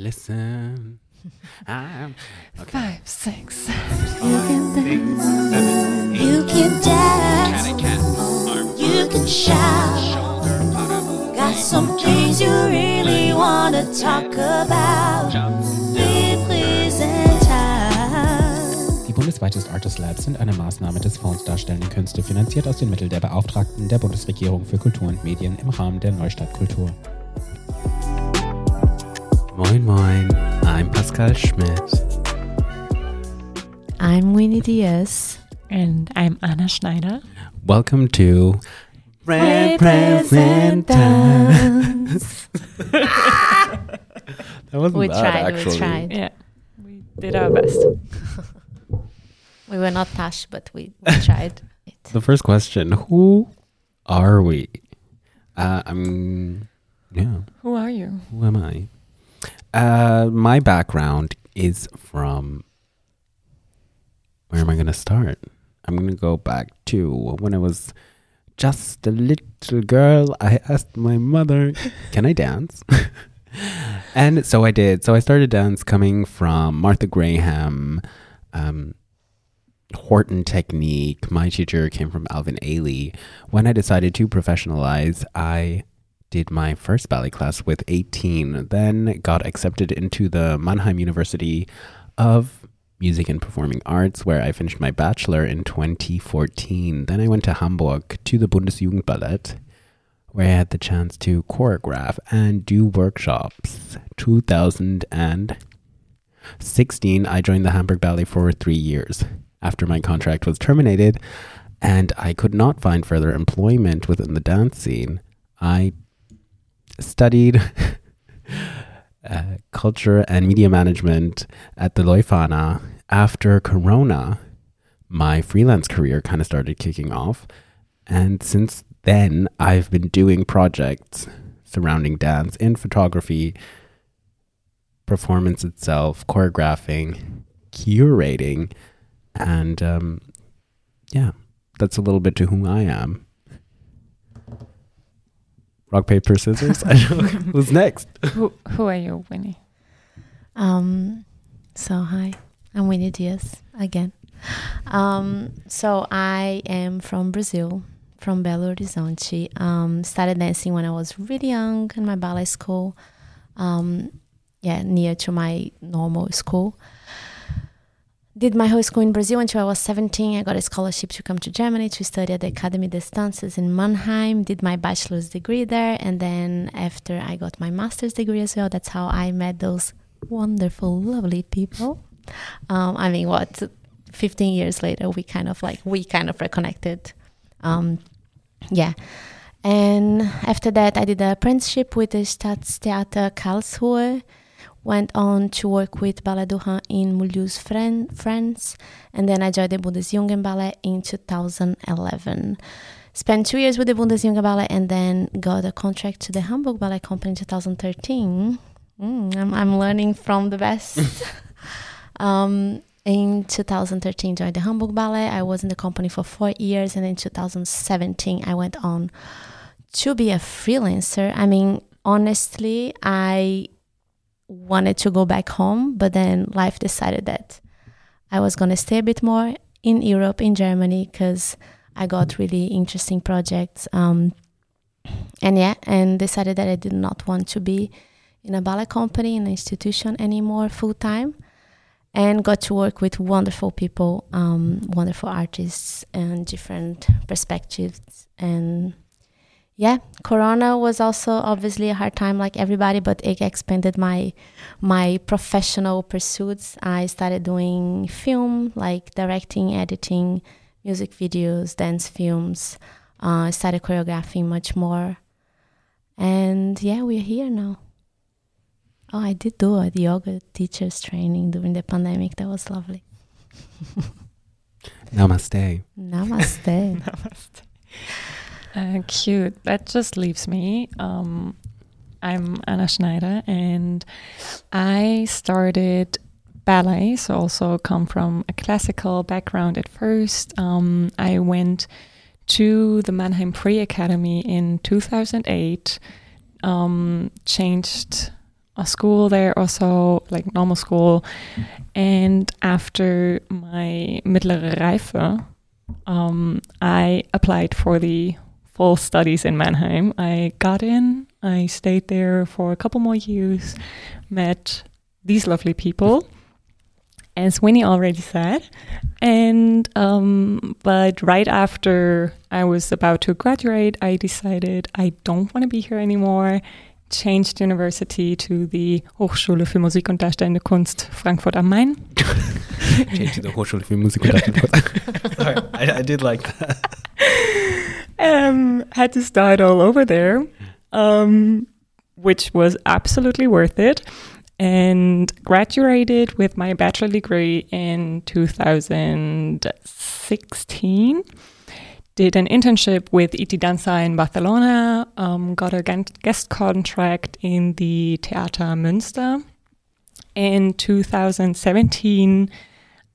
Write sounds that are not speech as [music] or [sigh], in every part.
Listen. I'm okay. Five, six. You can dance, Seven, eight. you can dance. Arm, you can shout. shoulder, bottom, Got some things you really wanna talk about. jump, Please, please, and time. Die bundesweite Artist Labs sind eine Maßnahme des Fonds Darstellende Künste, finanziert aus den Mitteln der Beauftragten der Bundesregierung für Kultur und Medien im Rahmen der Neustadtkultur. Moin, moin. I'm Pascal Schmidt. I'm Winnie Diaz. And I'm Anna Schneider. Welcome to Represent us. [laughs] That wasn't We bad, tried, we actually. tried. Yeah, we did our best. [laughs] We were not Tash, but we, we tried it. The first question: Who are we? Uh, I'm. Yeah. Who are you? Who am I? Uh, my background is from. Where am I going to start? I'm going to go back to when I was just a little girl. I asked my mother, [laughs] Can I dance? [laughs] and so I did. So I started dance coming from Martha Graham, um, Horton Technique. My teacher came from Alvin Ailey. When I decided to professionalize, I did my first ballet class with 18, then got accepted into the Mannheim University of Music and Performing Arts, where I finished my bachelor in 2014. Then I went to Hamburg to the Bundesjugendballett, where I had the chance to choreograph and do workshops. 2016, I joined the Hamburg Ballet for three years. After my contract was terminated and I could not find further employment within the dance scene, I studied [laughs] uh, culture and media management at the Leuphana. After Corona, my freelance career kind of started kicking off. And since then, I've been doing projects surrounding dance in photography, performance itself, choreographing, curating, and um, yeah, that's a little bit to who I am. Rock, paper, scissors. [laughs] Who's next? who Who are you, Winnie? Um, so hi, I'm Winnie Diaz again. Um, so I am from Brazil, from Belo Horizonte. Um, started dancing when I was really young in my ballet school. Um, yeah, near to my normal school. Did my whole school in Brazil until I was 17. I got a scholarship to come to Germany to study at the Akademie des Tanzes in Mannheim. Did my bachelor's degree there, and then after I got my master's degree as well. That's how I met those wonderful, lovely people. Um, I mean, what, 15 years later, we kind of like, we kind of reconnected. Um, yeah. And after that, I did an apprenticeship with the Staatstheater Karlsruhe. Went on to work with Ballet du Rhin in Mulhouse, Fran- France. And then I joined the Bundesjugendballett in 2011. Spent two years with the Bundesjugendballett and then got a contract to the Hamburg Ballet Company in 2013. Mm, I'm, I'm learning from the best. [laughs] um, in 2013, joined the Hamburg Ballet. I was in the company for four years, and in 2017, I went on to be a freelancer. I mean, honestly, I wanted to go back home, but then life decided that I was going to stay a bit more in Europe, in Germany, because I got really interesting projects. Um, and yeah, and decided that I did not want to be in a ballet company, in an institution anymore full time. And got to work with wonderful people, um, wonderful artists, and different perspectives. And yeah, Corona was also obviously a hard time, like everybody, but it expanded my my professional pursuits. I started doing film, like directing, editing, music videos, dance films. Uh, I started choreographing much more, and yeah, we're here now. Oh, I did do a yoga teachers training during the pandemic. That was lovely. Namaste. Namaste. [laughs] Namaste. Uh, cute. That just leaves me. Um, I'm Anna Schneider, and I started ballet, so also come from a classical background at first. Um, I went to the Mannheim Pre Academy in 2008, um, changed a school there also, like normal school. And after my mittlere Reife, um, I applied for the full studies in Mannheim. I got in, I stayed there for a couple more years, met these lovely people, as Winnie already said. And, um, but right after I was about to graduate, I decided I don't want to be here anymore. Changed university to the Hochschule für Musik und Darstellende Kunst Frankfurt am Main. [laughs] Change to the Hochschule für Musik und Darstellende [laughs] Sorry, I, I did like that. Um, had to start all over there, um, which was absolutely worth it. And graduated with my bachelor degree in 2016. Did an internship with IT Dansa in Barcelona. Um, got a guest contract in the Theater Münster. In 2017,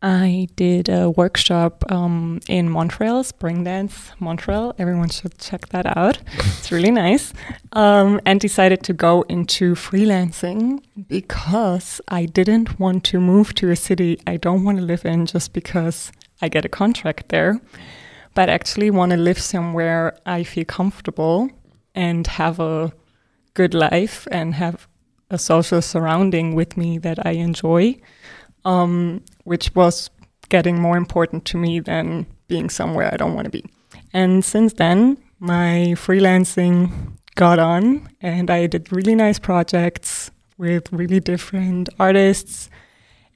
I did a workshop um, in Montreal, Spring Dance Montreal. Everyone should check that out. it's really nice. Um, and decided to go into freelancing because I didn't want to move to a city I don't want to live in just because I get a contract there, but actually want to live somewhere I feel comfortable and have a good life and have a social surrounding with me that I enjoy um, which was getting more important to me than being somewhere I don't want to be. And since then, my freelancing got on, and I did really nice projects with really different artists.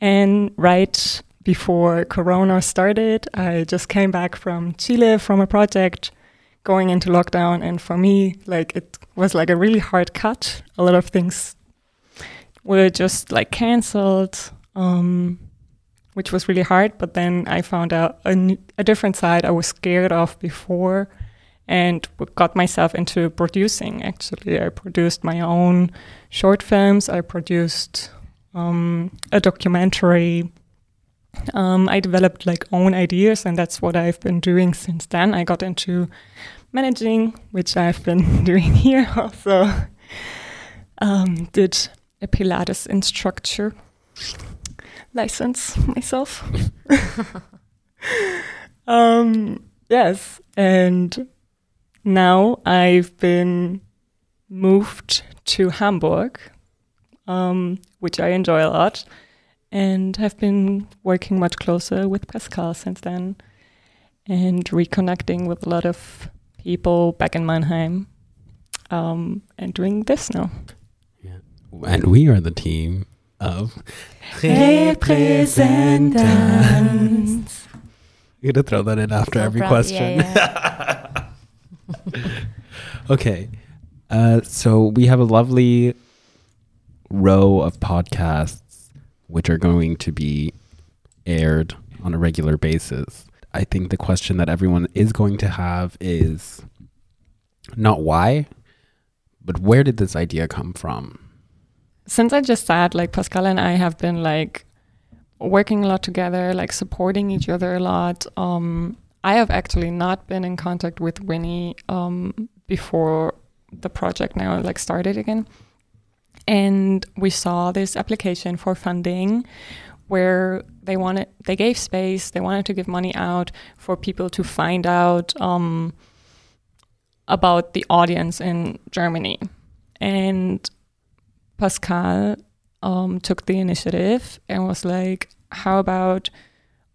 And right before Corona started, I just came back from Chile from a project going into lockdown. And for me, like it was like a really hard cut. A lot of things were just like canceled um, which was really hard. But then I found out a, a different side I was scared of before and got myself into producing. Actually, I produced my own short films, I produced um, a documentary. Um, I developed like own ideas, and that's what I've been doing since then. I got into managing, which I've been [laughs] doing here also. Um, did a Pilates instructor license myself. [laughs] um, yes, and now I've been moved to Hamburg, um, which I enjoy a lot, and have been working much closer with Pascal since then, and reconnecting with a lot of people back in Mannheim, um, and doing this now. Yeah, And we are the team of Representants. You're gonna throw that in after every question. yeah, [laughs] okay. Uh, so we have a lovely row of podcasts which are going to be aired on a regular basis. I think the question that everyone is going to have is not why, but where did this idea come from? Since I just said, like Pascal and I have been like working a lot together, like supporting each other a lot. Um, I have actually not been in contact with Winnie um, before the project now like started again, and we saw this application for funding where they wanted they gave space they wanted to give money out for people to find out um, about the audience in Germany and Pascal um, took the initiative and was like, how about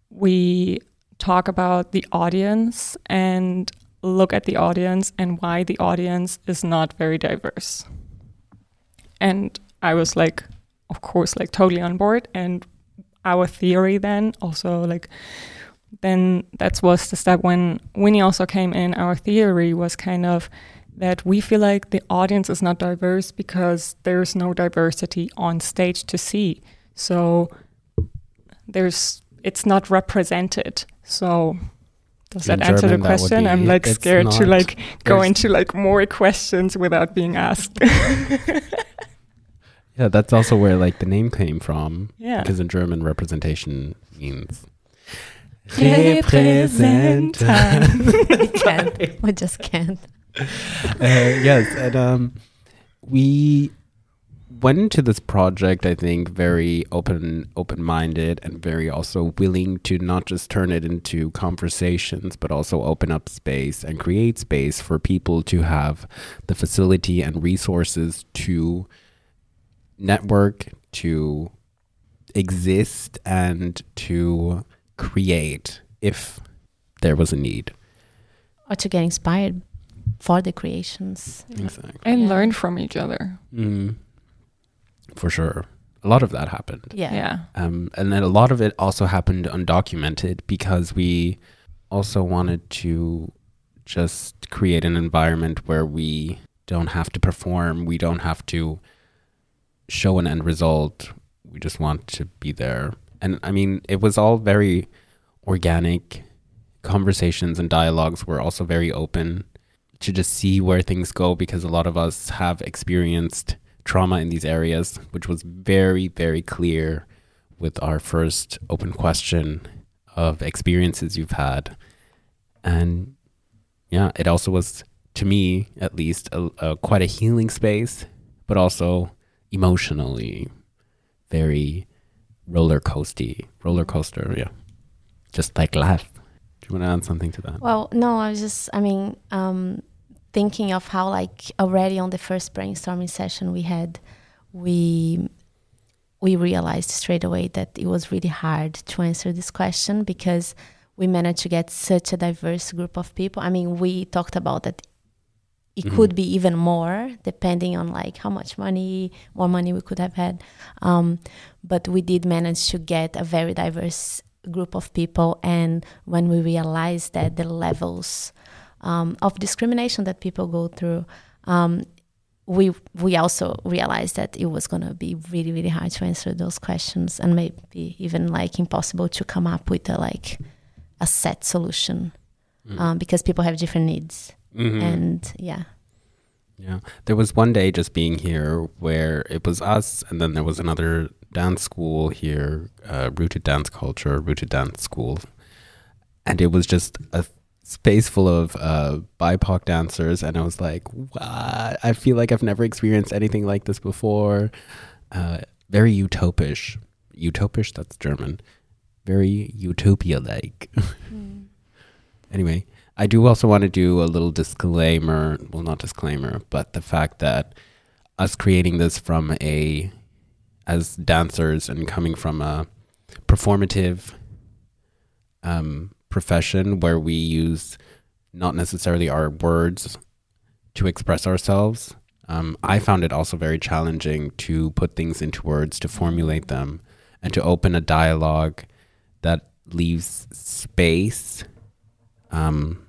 we talk about the audience and look at the audience and why the audience is not very diverse? And I was like, of course, like totally on board. And our theory then also like, then that was the step when Winnie also came in. Our theory was kind of that we feel like the audience is not diverse because there's no diversity on stage to see. So there's it's not represented. So does In that answer the question? be, I'm like it's scared to like go into like more questions without being asked. [laughs] Yeah, that's also where like the name came from. yeah. Because in German, representation means Repräsentant. [laughs] we can't. We just can't. Uh, yes, and um, we went into this project, I think, very open, open-minded, and very also willing to not just turn it into conversations, but also open up space and create space for people to have the facility and resources to network, to exist, and to create if there was a need. Or to get inspired for the creations. Exactly. and Yeah. learn from each other. Mm. For sure. A lot of that happened. Yeah. Yeah. Um, and then a lot of it also happened undocumented because we also wanted to just create an environment where we don't have to perform, we don't have to show an end result. We just want to be there. And I mean, it was all very organic. Conversations and dialogues were also very open to just see where things go because a lot of us have experienced trauma in these areas, which was very, very clear with our first open question of experiences you've had. And yeah, it also was, to me at least, a, a, quite a healing space, but also emotionally very roller coasty, roller coaster. Yeah, just like life. Do you want to add something to that? Well, no, I was just, I mean, um, thinking of how, like, already on the first brainstorming session we had, we we realized straight away that it was really hard to answer this question because we managed to get such a diverse group of people. I mean, we talked about that it Mhm. could be even more depending on like how much money, more money we could have had. Um, but we did manage to get a very diverse group of people. And when we realized that the levels um, of discrimination that people go through, um, we we also realized that it was going to be really really hard to answer those questions and maybe even like impossible to come up with a like a set solution Mm. um, because people have different needs Mhm. and yeah Yeah. There was one day just being here where it was us, and then there was another dance school here, uh, Rooted Dance Culture, Rooted Dance School. And it was just a space full of uh, BIPOC dancers. And I was like, what? I feel like I've never experienced anything like this before. Uh, very utopish. Utopish? That's German. Very utopia like. [laughs] Anyway, I do also want to do a little disclaimer. Well, not disclaimer, but the fact that us creating this from a, as dancers and coming from a performative um, profession where we use not necessarily our words to express ourselves. Um, I found it also very challenging to put things into words, to formulate them, and to open a dialogue that leaves space um,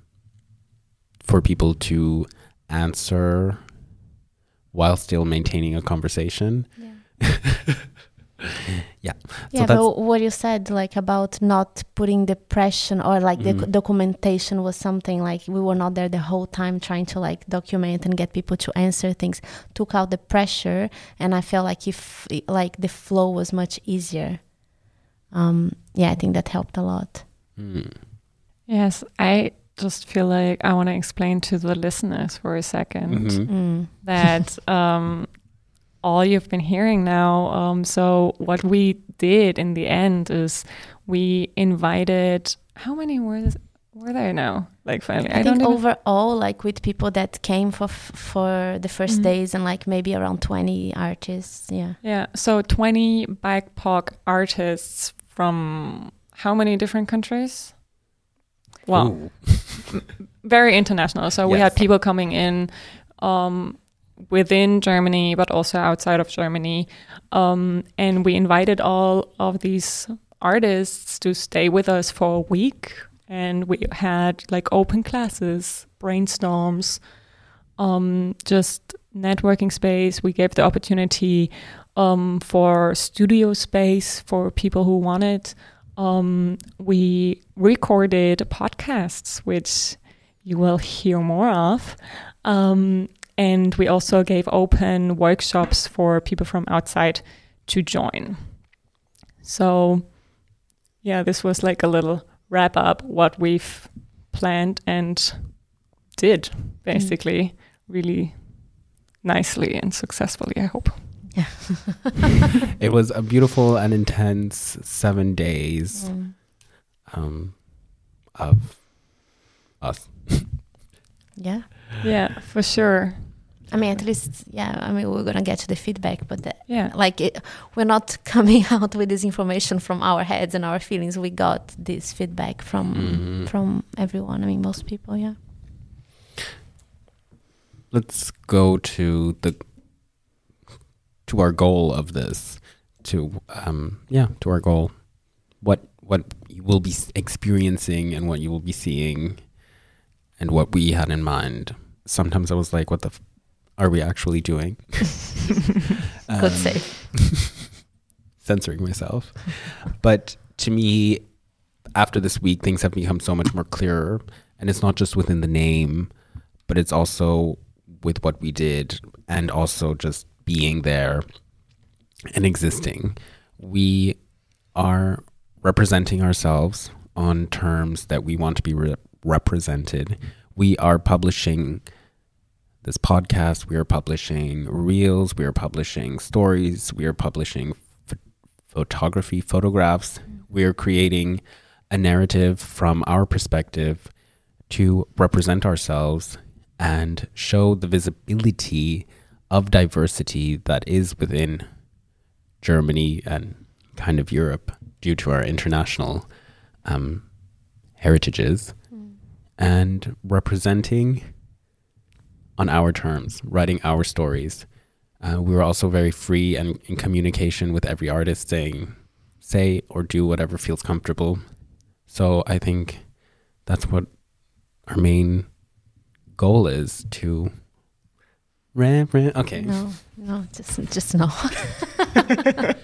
for people to answer while still maintaining a conversation. Yeah. [laughs] [laughs] yeah that's- but what you said like about not putting the pressure or like the Mhm. documentation was something like we were not there the whole time trying to like document and get people to answer things took out the pressure and i felt like if like the flow was much easier um yeah i think that helped a lot Mm. Yes, I just feel like I want to explain to the listeners for a 2nd Mhm. mm. that um, all you've been hearing now. Um, so what we did in the end is we invited. How many were were there now? Like finally, I, I, think don't even, overall, like with people that came for f- for the 1st Mhm. days, and like maybe around twenty artists. Yeah, Yeah, so twenty BIPOC artists from how many different countries? Wow. [laughs] Very international. So we had people coming in um, within Germany, but also outside of Germany. Um, and we invited all of these artists to stay with us for a week. And we had like open classes, brainstorms, um, just networking space. We gave the opportunity um, for studio space for people who wanted. Um, we recorded podcasts, which you will hear more of. Um, and we also gave open workshops for people from outside to join. So, yeah, this was like a little wrap up what we've planned and did basically really nicely and successfully, I hope. Yeah. [laughs] it was a beautiful and intense seven days Mm. um, of us. [laughs] Yeah. Yeah, for sure. I mean, at least, yeah. I mean, we're gonna get to the feedback, but the, Yeah. like, it, we're not [laughs] coming out with this information from our heads and our feelings. We got this feedback from Mhm. from everyone. I mean, most people. Yeah. Let's go to the to our goal of this. To um, yeah, to our goal. What what you will be experiencing and what you will be seeing, and what we had in mind. Sometimes I was like, "What the f- are we actually doing?" [laughs] Good Um, save. [laughs] censoring myself. But to me, after this week, things have become so much more clearer. And it's not just within the name, but it's also with what we did and also just being there and existing. We are representing ourselves on terms that we want to be re- represented. We are publishing this podcast, we are publishing reels, we are publishing stories, we are publishing ph- photography, photographs. We are creating a narrative from our perspective to represent ourselves and show the visibility of diversity that is within Germany and kind of Europe due to our international um, heritages and representing on our terms, writing our stories. Uh, we were also very free and in communication with every artist, saying, say or do whatever feels comfortable. So I think that's what our main goal is to. Ram, ram, okay. No, no, just just no. [laughs]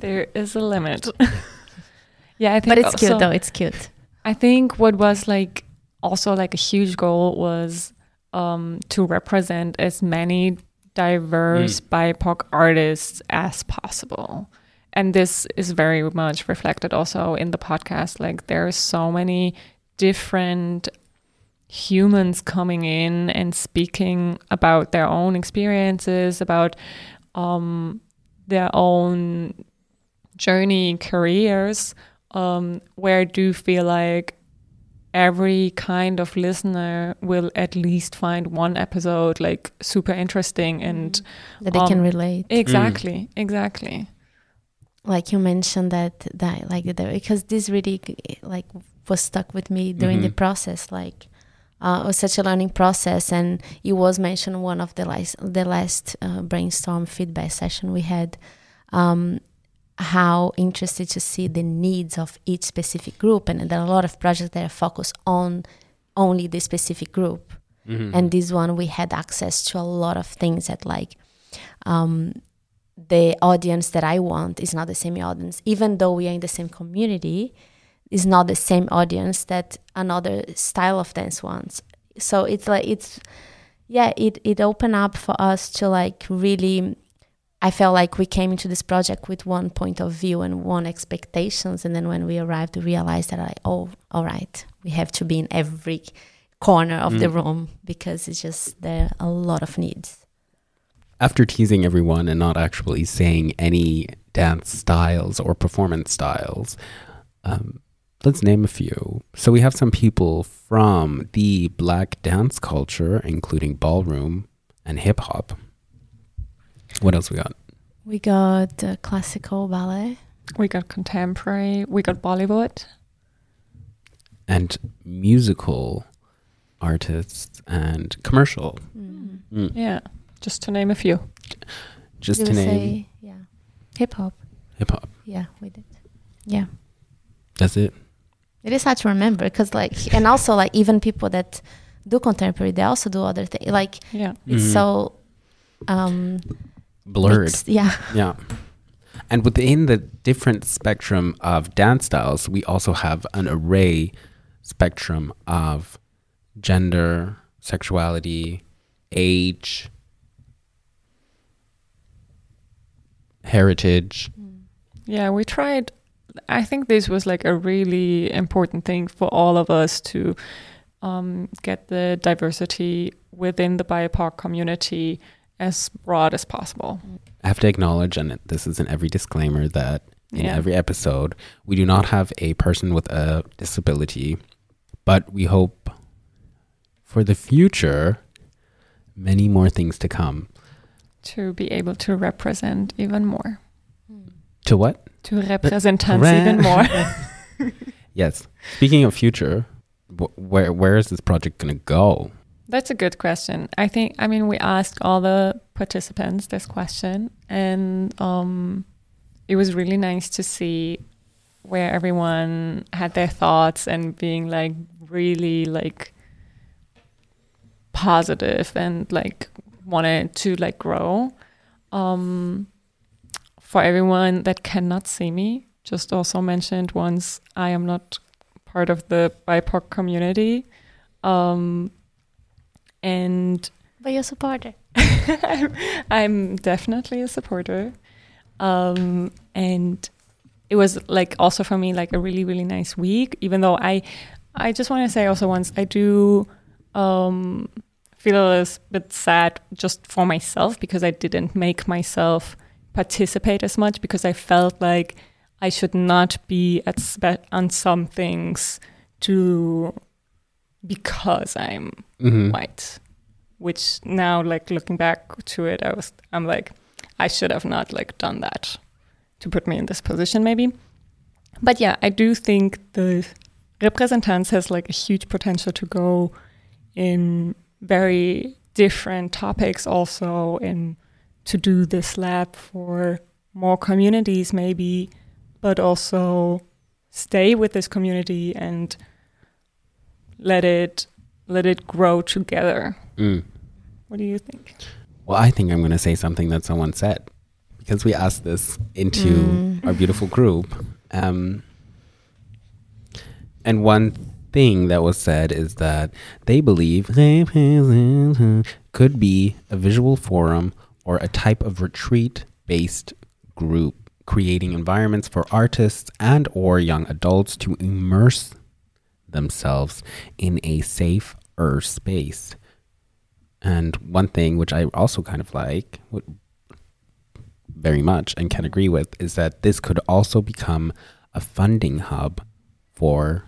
There is a limit. [laughs] yeah, I think but it's also- cute though. It's cute. I think what was like also like a huge goal was um, to represent as many diverse BIPOC artists as possible. And this is very much reflected also in the podcast. Like there are so many different humans coming in and speaking about their own experiences, about um, their own journey, careers, um, where I do feel like every kind of listener will at least find one episode like super interesting and That they can Um, relate. exactly, exactly. like you mentioned that that like the, because this really like was stuck with me during the Mhm. process like uh, it was such a learning process and it was mentioned one of the last the last uh, brainstorm feedback session we had um, how interested to see the needs of each specific group and there are a lot of projects that are focused on only the specific group. Mhm. and this one we had access to a lot of things that like um, the audience that i want is not the same audience. Even though we are in the same community is not the same audience that another style of dance wants. So it's like it's yeah it it opened up for us to like really i felt like we came into this project with one point of view and one expectations and then when we arrived we realized that like oh all right we have to be in every corner of the Mm. room because it's just there are a lot of needs After teasing everyone and not actually saying any dance styles or performance styles, um, let's name a few. So we have some people from the black dance culture, including ballroom and hip hop. What else we got? we got uh, classical ballet We got contemporary, we got Bollywood. And musical artists and commercial. Mm. Yeah, just to name a few. Just You to name say, yeah hip hop hip hop. yeah we did yeah That's it. it is hard to remember because like and also like even people that do contemporary they also do other things like Yeah. it's Mhm. so um Blurred. mixed. yeah Yeah. And within the different spectrum of dance styles, we also have an array spectrum of gender, sexuality, age, heritage. Yeah, we tried. I think this was like a really important thing for all of us to um, get the diversity within the BIPOC community as broad as possible. I have to acknowledge, and this is in every disclaimer, that in Yeah. every episode, we do not have a person with a disability, but we hope for the future many more things to come. To be able to represent even more. To what? To represent Re- even more. [laughs] Yes. Speaking of future, wh- where where is this project going to go? That's a good question. I think, I mean, we asked all the participants this question, and um, it was really nice to see where everyone had their thoughts and being like really like positive and like wanted to like grow. Um, for everyone that cannot see me, just also mentioned once I am not part of the BIPOC community. Um, and But you're a supporter. [laughs] I'm, definitely a supporter. Um, and it was like also for me like a really really nice week. Even though I, I just want to say also once I do um, feel a little bit sad just for myself because I didn't make myself participate as much because I felt like I should not be at spe- on some things to because I'm Mhm. white which now like looking back to it i was i'm like i should have not like done that to put me in this position maybe but yeah i do think the representance has like a huge potential to go in very different topics also and to do this lab for more communities maybe but also stay with this community and let it let it grow together Mm. what do you think? Well, I think I'm going to say something that someone said because we asked this into Mm. our beautiful group. Um, and one thing that was said is that they believe [laughs] could be a visual forum or a type of retreat based group creating environments for artists and or young adults to immerse themselves in a safer space and one thing which I also kind of like very much and can agree with is that this could also become a funding hub for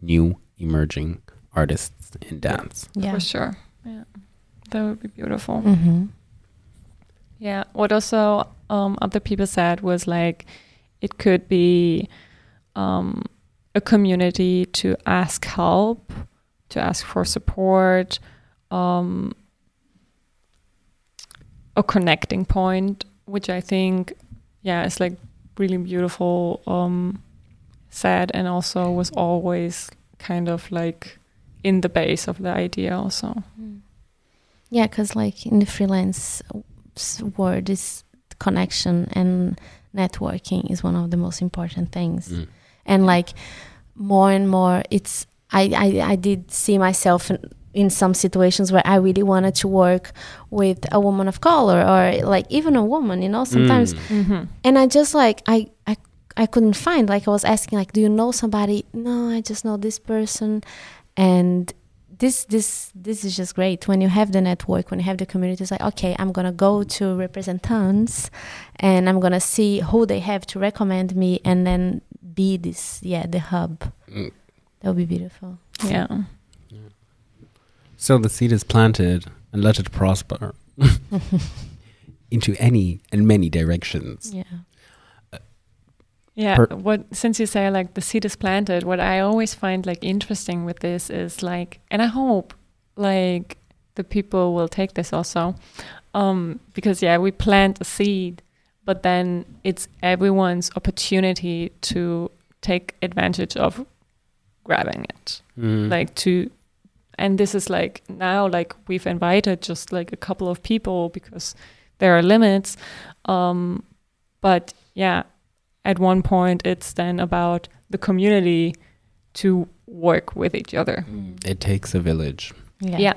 new emerging artists in dance. Yeah. For sure. Yeah. That would be beautiful. Mm-hmm. Yeah. What also um, other people said was like it could be um, a community to ask help, to ask for support, um, a connecting point, which I think, yeah, is like really beautiful, um, said, and also was always kind of like in the base of the idea also. Yeah, because like in the freelance world, this connection and networking is one of the most important things. Mm. And like more and more, it's I I, I did see myself in, in some situations where I really wanted to work with a woman of color or like even a woman. You know, sometimes Mm. Mm-hmm. and I just like I I I couldn't find like I was asking like do you know somebody no I just know this person and this this this is just great when you have the network when you have the community it's like okay I'm gonna go to representants and I'm gonna see who they have to recommend me and then be this yeah the hub Mm. that would be beautiful Yeah. So the seed is planted and let it prosper [laughs] into any and many directions. yeah Yeah, Per- what since you say like the seed is planted, what I always find like interesting with this is like, and I hope like the people will take this also, um, because yeah, we plant a seed, but then it's everyone's opportunity to take advantage of grabbing it, Mm. like to, and this is like now like we've invited just like a couple of people because there are limits, um, but yeah at one point it's then about the community to work with each other. it takes a village. yeah, Yeah.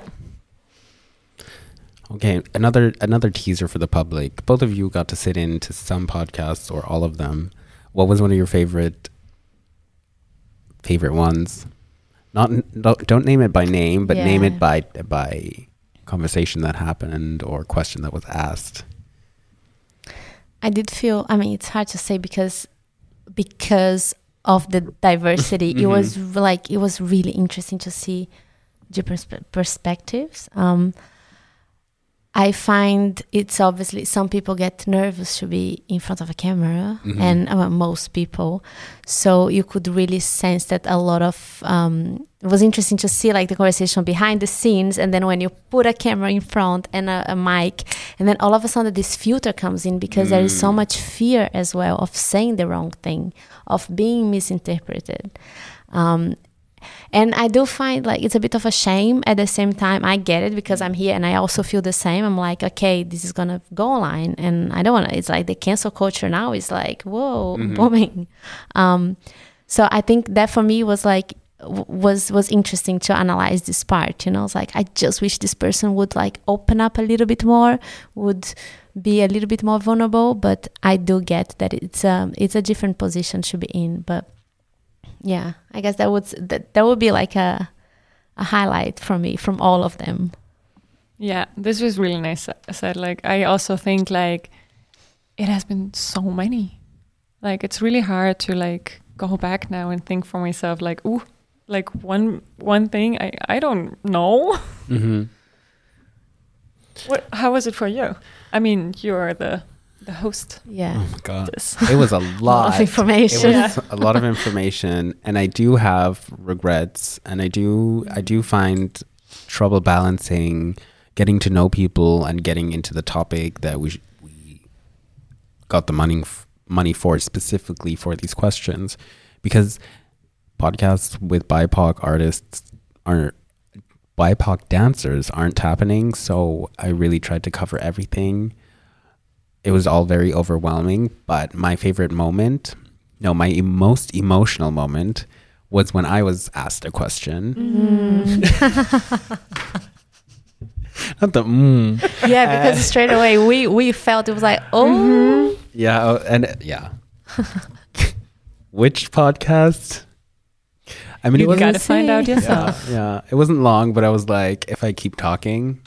Okay, another another teaser for the public. Both of you got to sit in to some podcasts or all of them. What was one of your favorite favorite ones? Not don't, don't name it by name, but name it by by conversation that happened or question that was asked. I did feel. I mean, it's hard to say because because of the diversity. [laughs] It was like it was really interesting to see different perspectives. Um, I find it's obviously some people get nervous to be in front of a camera, Mhm. and uh, most people. So you could really sense that a lot of um, it was interesting to see like the conversation behind the scenes, and then when you put a camera in front and a, a mic, and then all of a sudden this filter comes in because there is so Mm. much fear as well of saying the wrong thing, of being misinterpreted. Um, and I do find like it's a bit of a shame at the same time. I get it because I'm here and I also feel the same. I'm like, okay, this is gonna go online, and I don't want to. It's like the cancel culture now is like, whoa, Mhm. [laughs] booming. Um, so I think that for me was like was was interesting to analyze this part. You know, it's like I just wish this person would like open up a little bit more, would be a little bit more vulnerable. But I do get that it's um it's a different position to be in, but yeah i guess that would that, that would be like a a highlight for me from all of them Yeah, this was really nice I said. Like, I also think like it has been so many. Like, it's really hard to like go back now and think for myself. Like, ooh, like one one thing I I don't know. Mm-hmm. What? How was it for you? I mean, you're the the host. yeah Oh my god, This. it was a [laughs] a lot lot. of It information was a lot of information, and I do have regrets, and I do I do find trouble balancing getting to know people and getting into the topic that we sh- we got the money f- money for specifically for these questions, because podcasts with BIPOC artists aren't BIPOC dancers aren't happening, so I really tried to cover everything it was all very overwhelming. But my favorite moment, no, my most emotional moment was when I was asked a question. Mm. [laughs] Not the mm. yeah because straight away we we felt it was like oh Yeah, oh, and uh, yeah. Which podcast? I mean, You it wasn't. gotta find out yourself. Yeah, yeah, it wasn't long, but I was like, if I keep talking,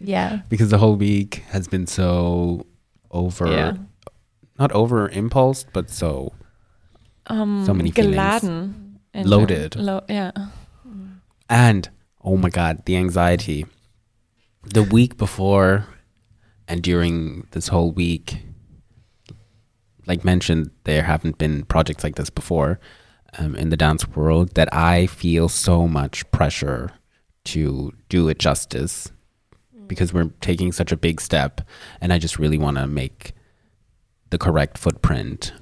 yeah because the whole week has been so over, Yeah. not over impulsed, but so Um, So many geladen. in Loaded. Lo- yeah. And oh my god, the anxiety. The week before and during this whole week, like mentioned, there haven't been projects like this before um, in the dance world that I feel so much pressure to do it justice because we're taking such a big step and I just really want to make the correct footprint.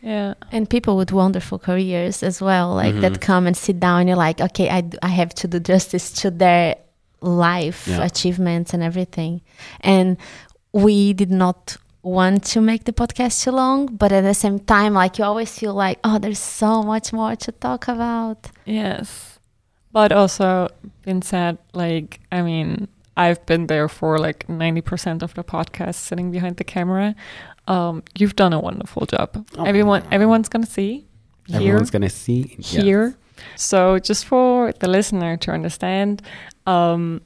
Yeah. and people with wonderful careers as well like Mhm. that come and sit down and you're like okay I, I have to do justice to their life Yeah. achievements and everything and we did not want to make the podcast too long but at the same time like you always feel like oh there's so much more to talk about Yes. But also been said, like, I mean, I've been there for like 90% of the podcast sitting behind the camera. Um, you've done a wonderful job. Oh. Everyone everyone's gonna see. Here. Everyone's going to see yes. here. So just for the listener to understand, um,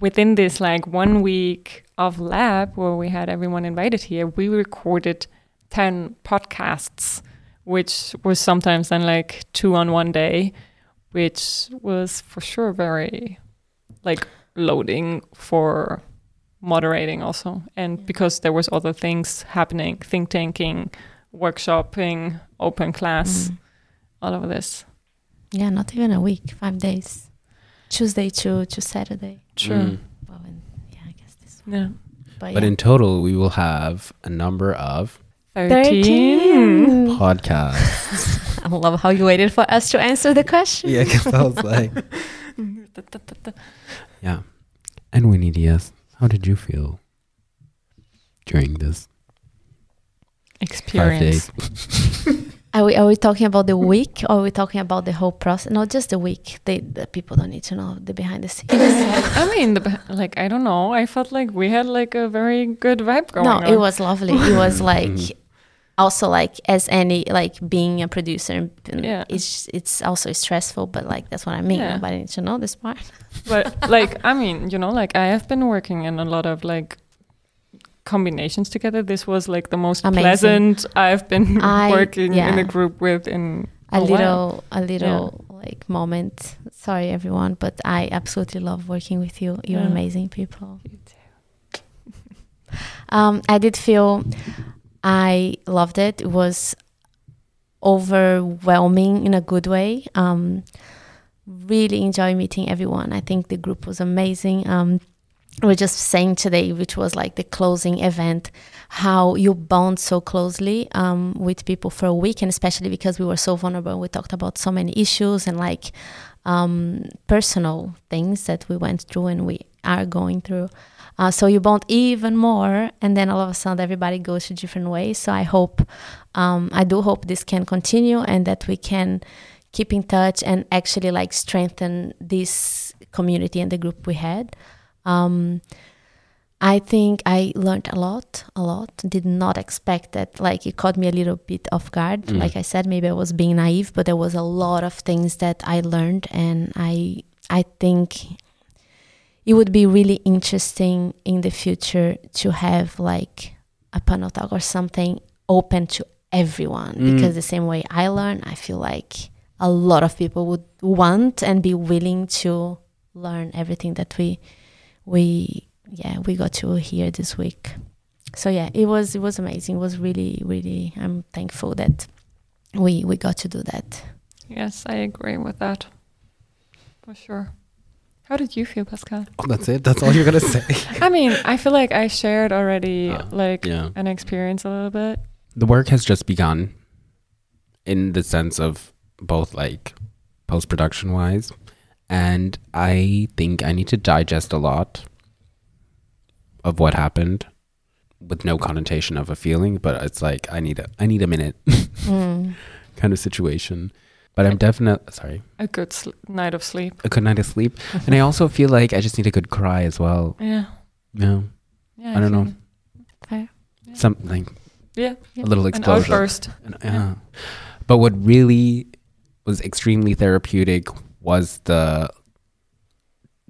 within this like one week of lab where we had everyone invited here, we recorded ten podcasts, which was sometimes then like two on one day, which was for sure very like loading for moderating also and because there was other things happening think tanking workshopping open class Mm. all of this. yeah not even a week five days tuesday to, to saturday true Mm. well and yeah i guess this Yeah. but, But yeah. in total, we will have a number of 13. 13 podcasts. [laughs] i love how you waited for us to answer the question yeah, because I was like, [laughs] [laughs] yeah. And Winnie Diaz, how did you feel during this five Experience. days? [laughs] Are we, are we talking about the week or are we talking about the whole process? No, just the week. They, the people don't need to know the behind the scenes. [laughs] I mean, the, like, I don't know. I felt like we had like a very good vibe going no, on. it was lovely. It was like Mhm. Also like as any like being a producer. Yeah. it's it's also stressful, but like that's what I mean. Yeah. Nobody needs to know this part. but [laughs] like, I mean, you know, like I have been working in a lot of like combinations together. This was like the most Amazing. pleasant I've been [laughs] I- [laughs] working in a group with in a a while. little a little like moment sorry everyone but i absolutely love working with you you're Yeah. amazing people you too um i did feel i loved it. It was overwhelming in a good way. Um really enjoy meeting everyone. I think the group was amazing. Um we we're just saying today which was like the closing event how you bond so closely um, with people for a week and especially because we were so vulnerable we talked about so many issues and like um, personal things that we went through and we are going through uh, so you bond even more and then all of a sudden everybody goes to different ways so i hope um, i do hope this can continue and that we can keep in touch and actually like strengthen this community and the group we had um, I think I learned a lot, a lot. Did not expect that. Like it caught me a little bit off guard. Mm. Like I said, maybe I was being naive, but there was a lot of things that I learned, and I I think it would be really interesting in the future to have like a panel talk or something open to everyone Mm. because the same way I learn, I feel like a lot of people would want and be willing to learn everything that we we yeah we got to hear this week so yeah it was it was amazing it was really really i'm thankful that we we got to do that Yes, I agree with that. For sure. How did you feel, Pascal? Oh, that's it. That's all you're gonna say. [laughs] I mean, I feel like I shared already Ah, like yeah. an experience a little bit. the work has just begun in the sense of both like post production wise and i think i need to digest a lot of what happened with no connotation of a feeling but it's like i need a i need a minute mm. [laughs] kind of situation but i'm definitely sorry A good sl- night of sleep. a good night of sleep and i also feel like i just need a good cry as well Yeah. no Yeah. I don't know. feel- Fair. something Yeah. a little explosion. An outburst. And, yeah. But what really was extremely therapeutic was the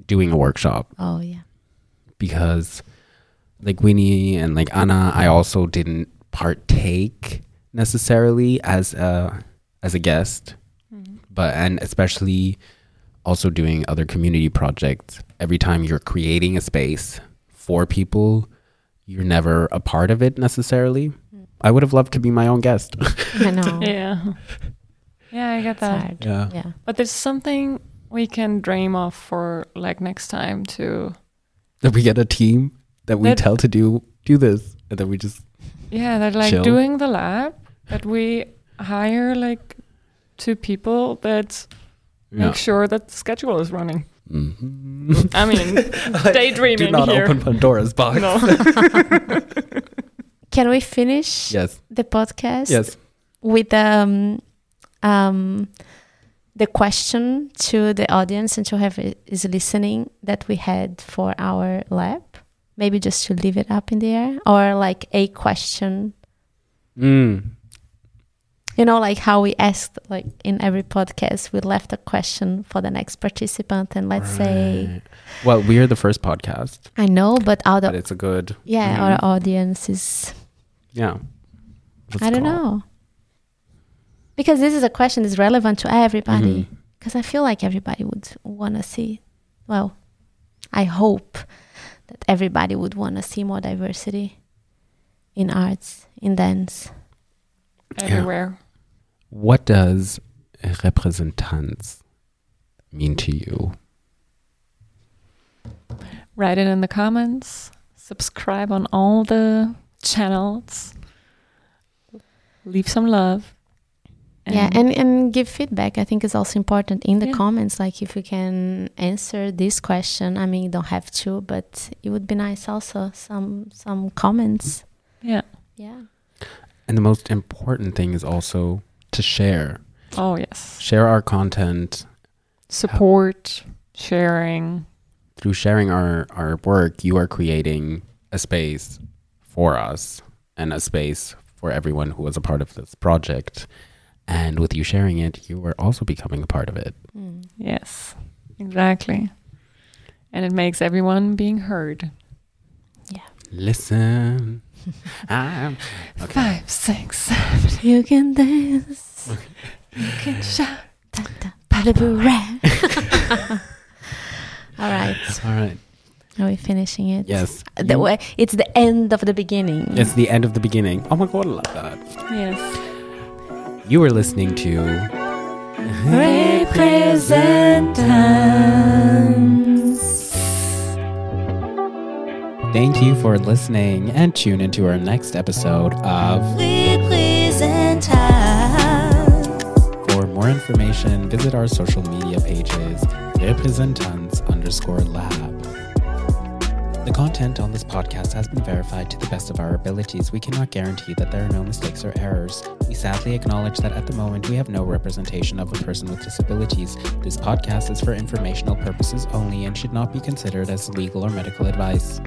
doing a workshop oh yeah because like Winnie and like Anna, I also didn't partake necessarily as a as a guest, Mhm. But and especially also doing other community projects. Every time you're creating a space for people, you're never a part of it necessarily. Mm-hmm. I would have loved to be my own guest. [laughs] i know [laughs] Yeah. Yeah, I get that. Yeah. yeah But there's something we can dream of for like next time too. that we get a team that we That- tell to do do this and then we just Yeah, that like Chill. doing the lab that we hire like two people that make sure that the schedule is running. Mhm. I mean, [laughs] [laughs] daydreaming do not here. open pandora's box No. [laughs] can we finish yes the podcast yes with um um the question to the audience and to have is listening that we had for our lab maybe just to leave it up in the air or like a question mm. You know like how we asked like in every podcast we left a question for the next participant and let's say well we're the first podcast i know but out but of it's a good yeah Mhm. our audience is yeah What's i don't called? know because this is a question that's relevant to everybody because I feel like everybody would want to see. Well, I hope that everybody would want to see more diversity in arts, in dance. Everywhere. What does representanz mean to you Write it in the comments. Subscribe on all the channels. Leave some love. yeah, and and give feedback. I think is also important in the Yeah. comments. Like if you can answer this question, I mean, you don't have to, but it would be nice also some some comments. yeah. Yeah. and the most important thing is also to share Oh yes. share our content Support, sharing. through sharing our our work you are creating a space for us and a space for everyone who was a part of this project and with you sharing it you are also becoming a part of it Mm. Yes. Exactly. And it makes everyone being heard. Listen. [laughs] I'm, okay. Five, six, seven. You can dance. You can shout. Da, da, Malibu red. All right. All right. Are we finishing it? Yes. The way it's the end of the beginning. It's the end of the beginning. Oh my god, I love that. Yes. You were listening to Representants. Thank you for listening and tune into our next episode of Representants. For more information, visit our social media pages, representants underscore lab. The content on this podcast has been verified to the best of our abilities. We cannot guarantee that there are no mistakes or errors. We sadly acknowledge that at the moment we have no representation of a person with disabilities. This podcast is for informational purposes only and should not be considered as legal or medical advice.